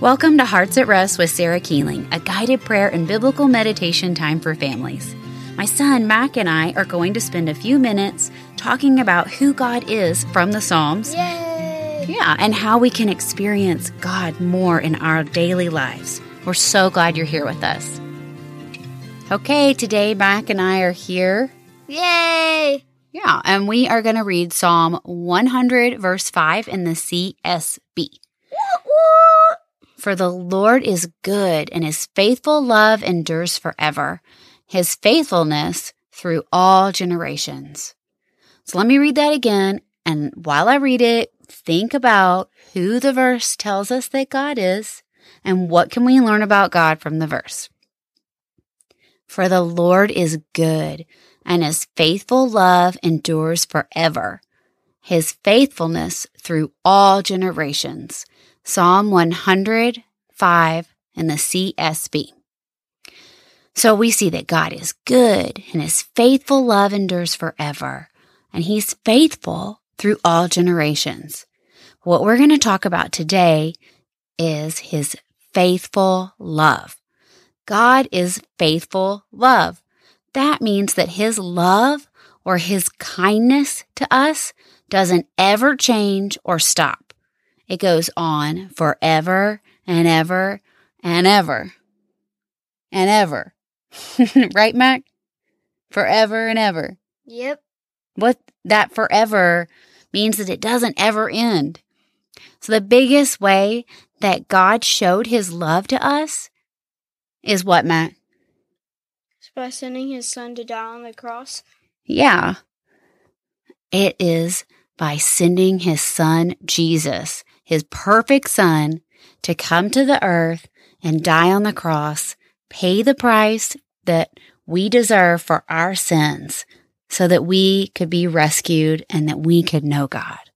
Welcome to Hearts at Rest with Sarah Keeling, a guided prayer and biblical meditation time for families. My son Mac and I are going to spend a few minutes talking about who God is from the Psalms. Yay! Yeah, and how we can experience God more in our daily lives. We're so glad you're here with us. Okay, today Mac and I are here. Yay! Yeah, and we are going to read Psalm 100, verse 5 in the CSB. For the Lord is good, and his faithful love endures forever, his faithfulness through all generations. So let me read that again. And while I read it, think about who the verse tells us that God is and what can we learn about God from the verse. For the Lord is good, and his faithful love endures forever, his faithfulness through all generations. Psalm 105 in the CSB. So we see that God is good and his faithful love endures forever, and he's faithful through all generations. What we're going to talk about today is his faithful love. God is faithful love. That means that his love or his kindness to us doesn't ever change or stop. It goes on forever and ever and ever and ever. right, Mac? Forever and ever. Yep. What that forever means that it doesn't ever end. So the biggest way that God showed his love to us is what, Mac? By sending his son to die on the cross. Yeah. It is by sending his son, Jesus, his perfect son, to come to the earth and die on the cross, pay the price that we deserve for our sins so that we could be rescued and that we could know God.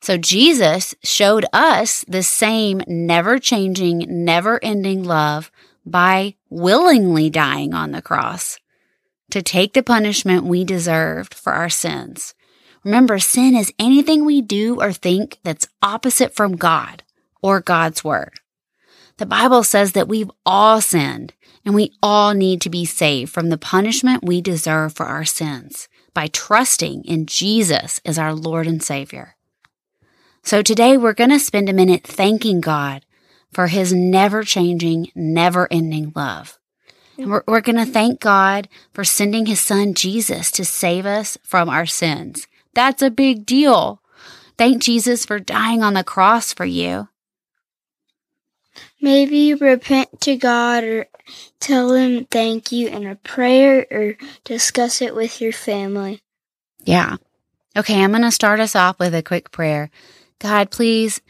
So Jesus showed us the same never changing, never ending love by willingly dying on the cross to take the punishment we deserved for our sins. Remember, sin is anything we do or think that's opposite from God or God's word. The Bible says that we've all sinned and we all need to be saved from the punishment we deserve for our sins by trusting in Jesus as our Lord and Savior. So today we're going to spend a minute thanking God for his never changing, never ending love. And we're, we're going to thank God for sending his son Jesus to save us from our sins. That's a big deal. Thank Jesus for dying on the cross for you. Maybe repent to God or tell him thank you in a prayer or discuss it with your family. Yeah. Okay, I'm going to start us off with a quick prayer. God, please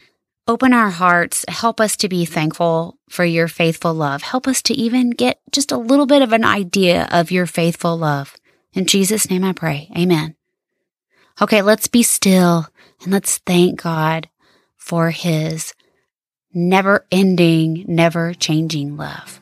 open our hearts. Help us to be thankful for your faithful love. Help us to even get just a little bit of an idea of your faithful love. In Jesus' name I pray. Amen. Okay, let's be still and let's thank God for his never ending, never changing love.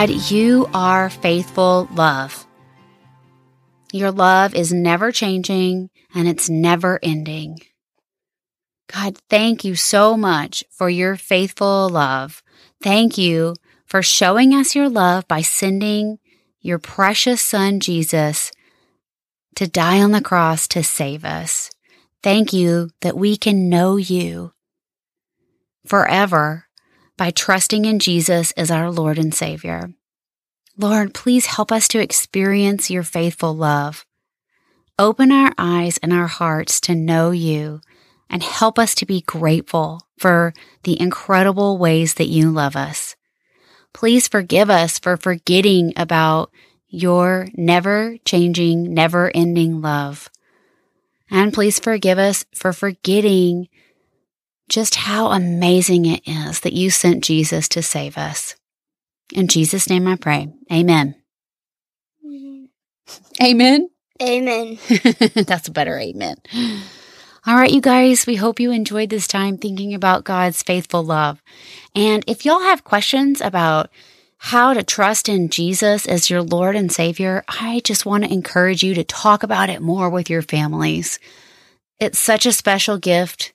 God, you are faithful love. Your love is never changing and it's never ending. God, thank you so much for your faithful love. Thank you for showing us your love by sending your precious son, Jesus, to die on the cross to save us. Thank you that we can know you forever by trusting in Jesus as our Lord and Savior. Lord, please help us to experience your faithful love. Open our eyes and our hearts to know you and help us to be grateful for the incredible ways that you love us. Please forgive us for forgetting about your never changing, never ending love. And please forgive us for forgetting just how amazing it is that you sent Jesus to save us. In Jesus' name I pray. Amen. Amen. Amen. That's a better amen. All right, you guys, we hope you enjoyed this time thinking about God's faithful love. And if y'all have questions about how to trust in Jesus as your Lord and Savior, I just want to encourage you to talk about it more with your families. It's such a special gift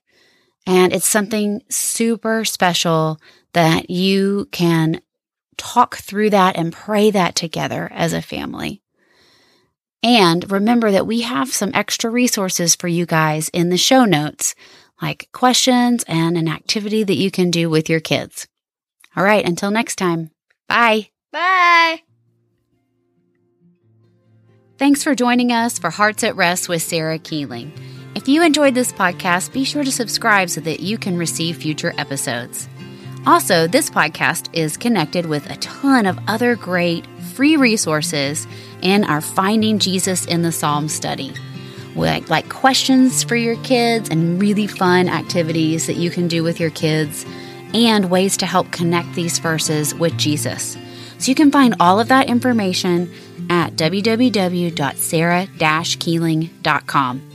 and it's something super special that you can talk through that and pray that together as a family. And remember that we have some extra resources for you guys in the show notes, like questions and an activity that you can do with your kids. All right, until next time, bye. Bye. Thanks for joining us for Hearts at Rest with Sarah Keeling. If you enjoyed this podcast, be sure to subscribe so that you can receive future episodes. Also, this podcast is connected with a ton of other great free resources in our Finding Jesus in the Psalms study. Like, like questions for your kids and really fun activities that you can do with your kids, and ways to help connect these verses with Jesus. So you can find all of that information at www.sarah-keeling.com.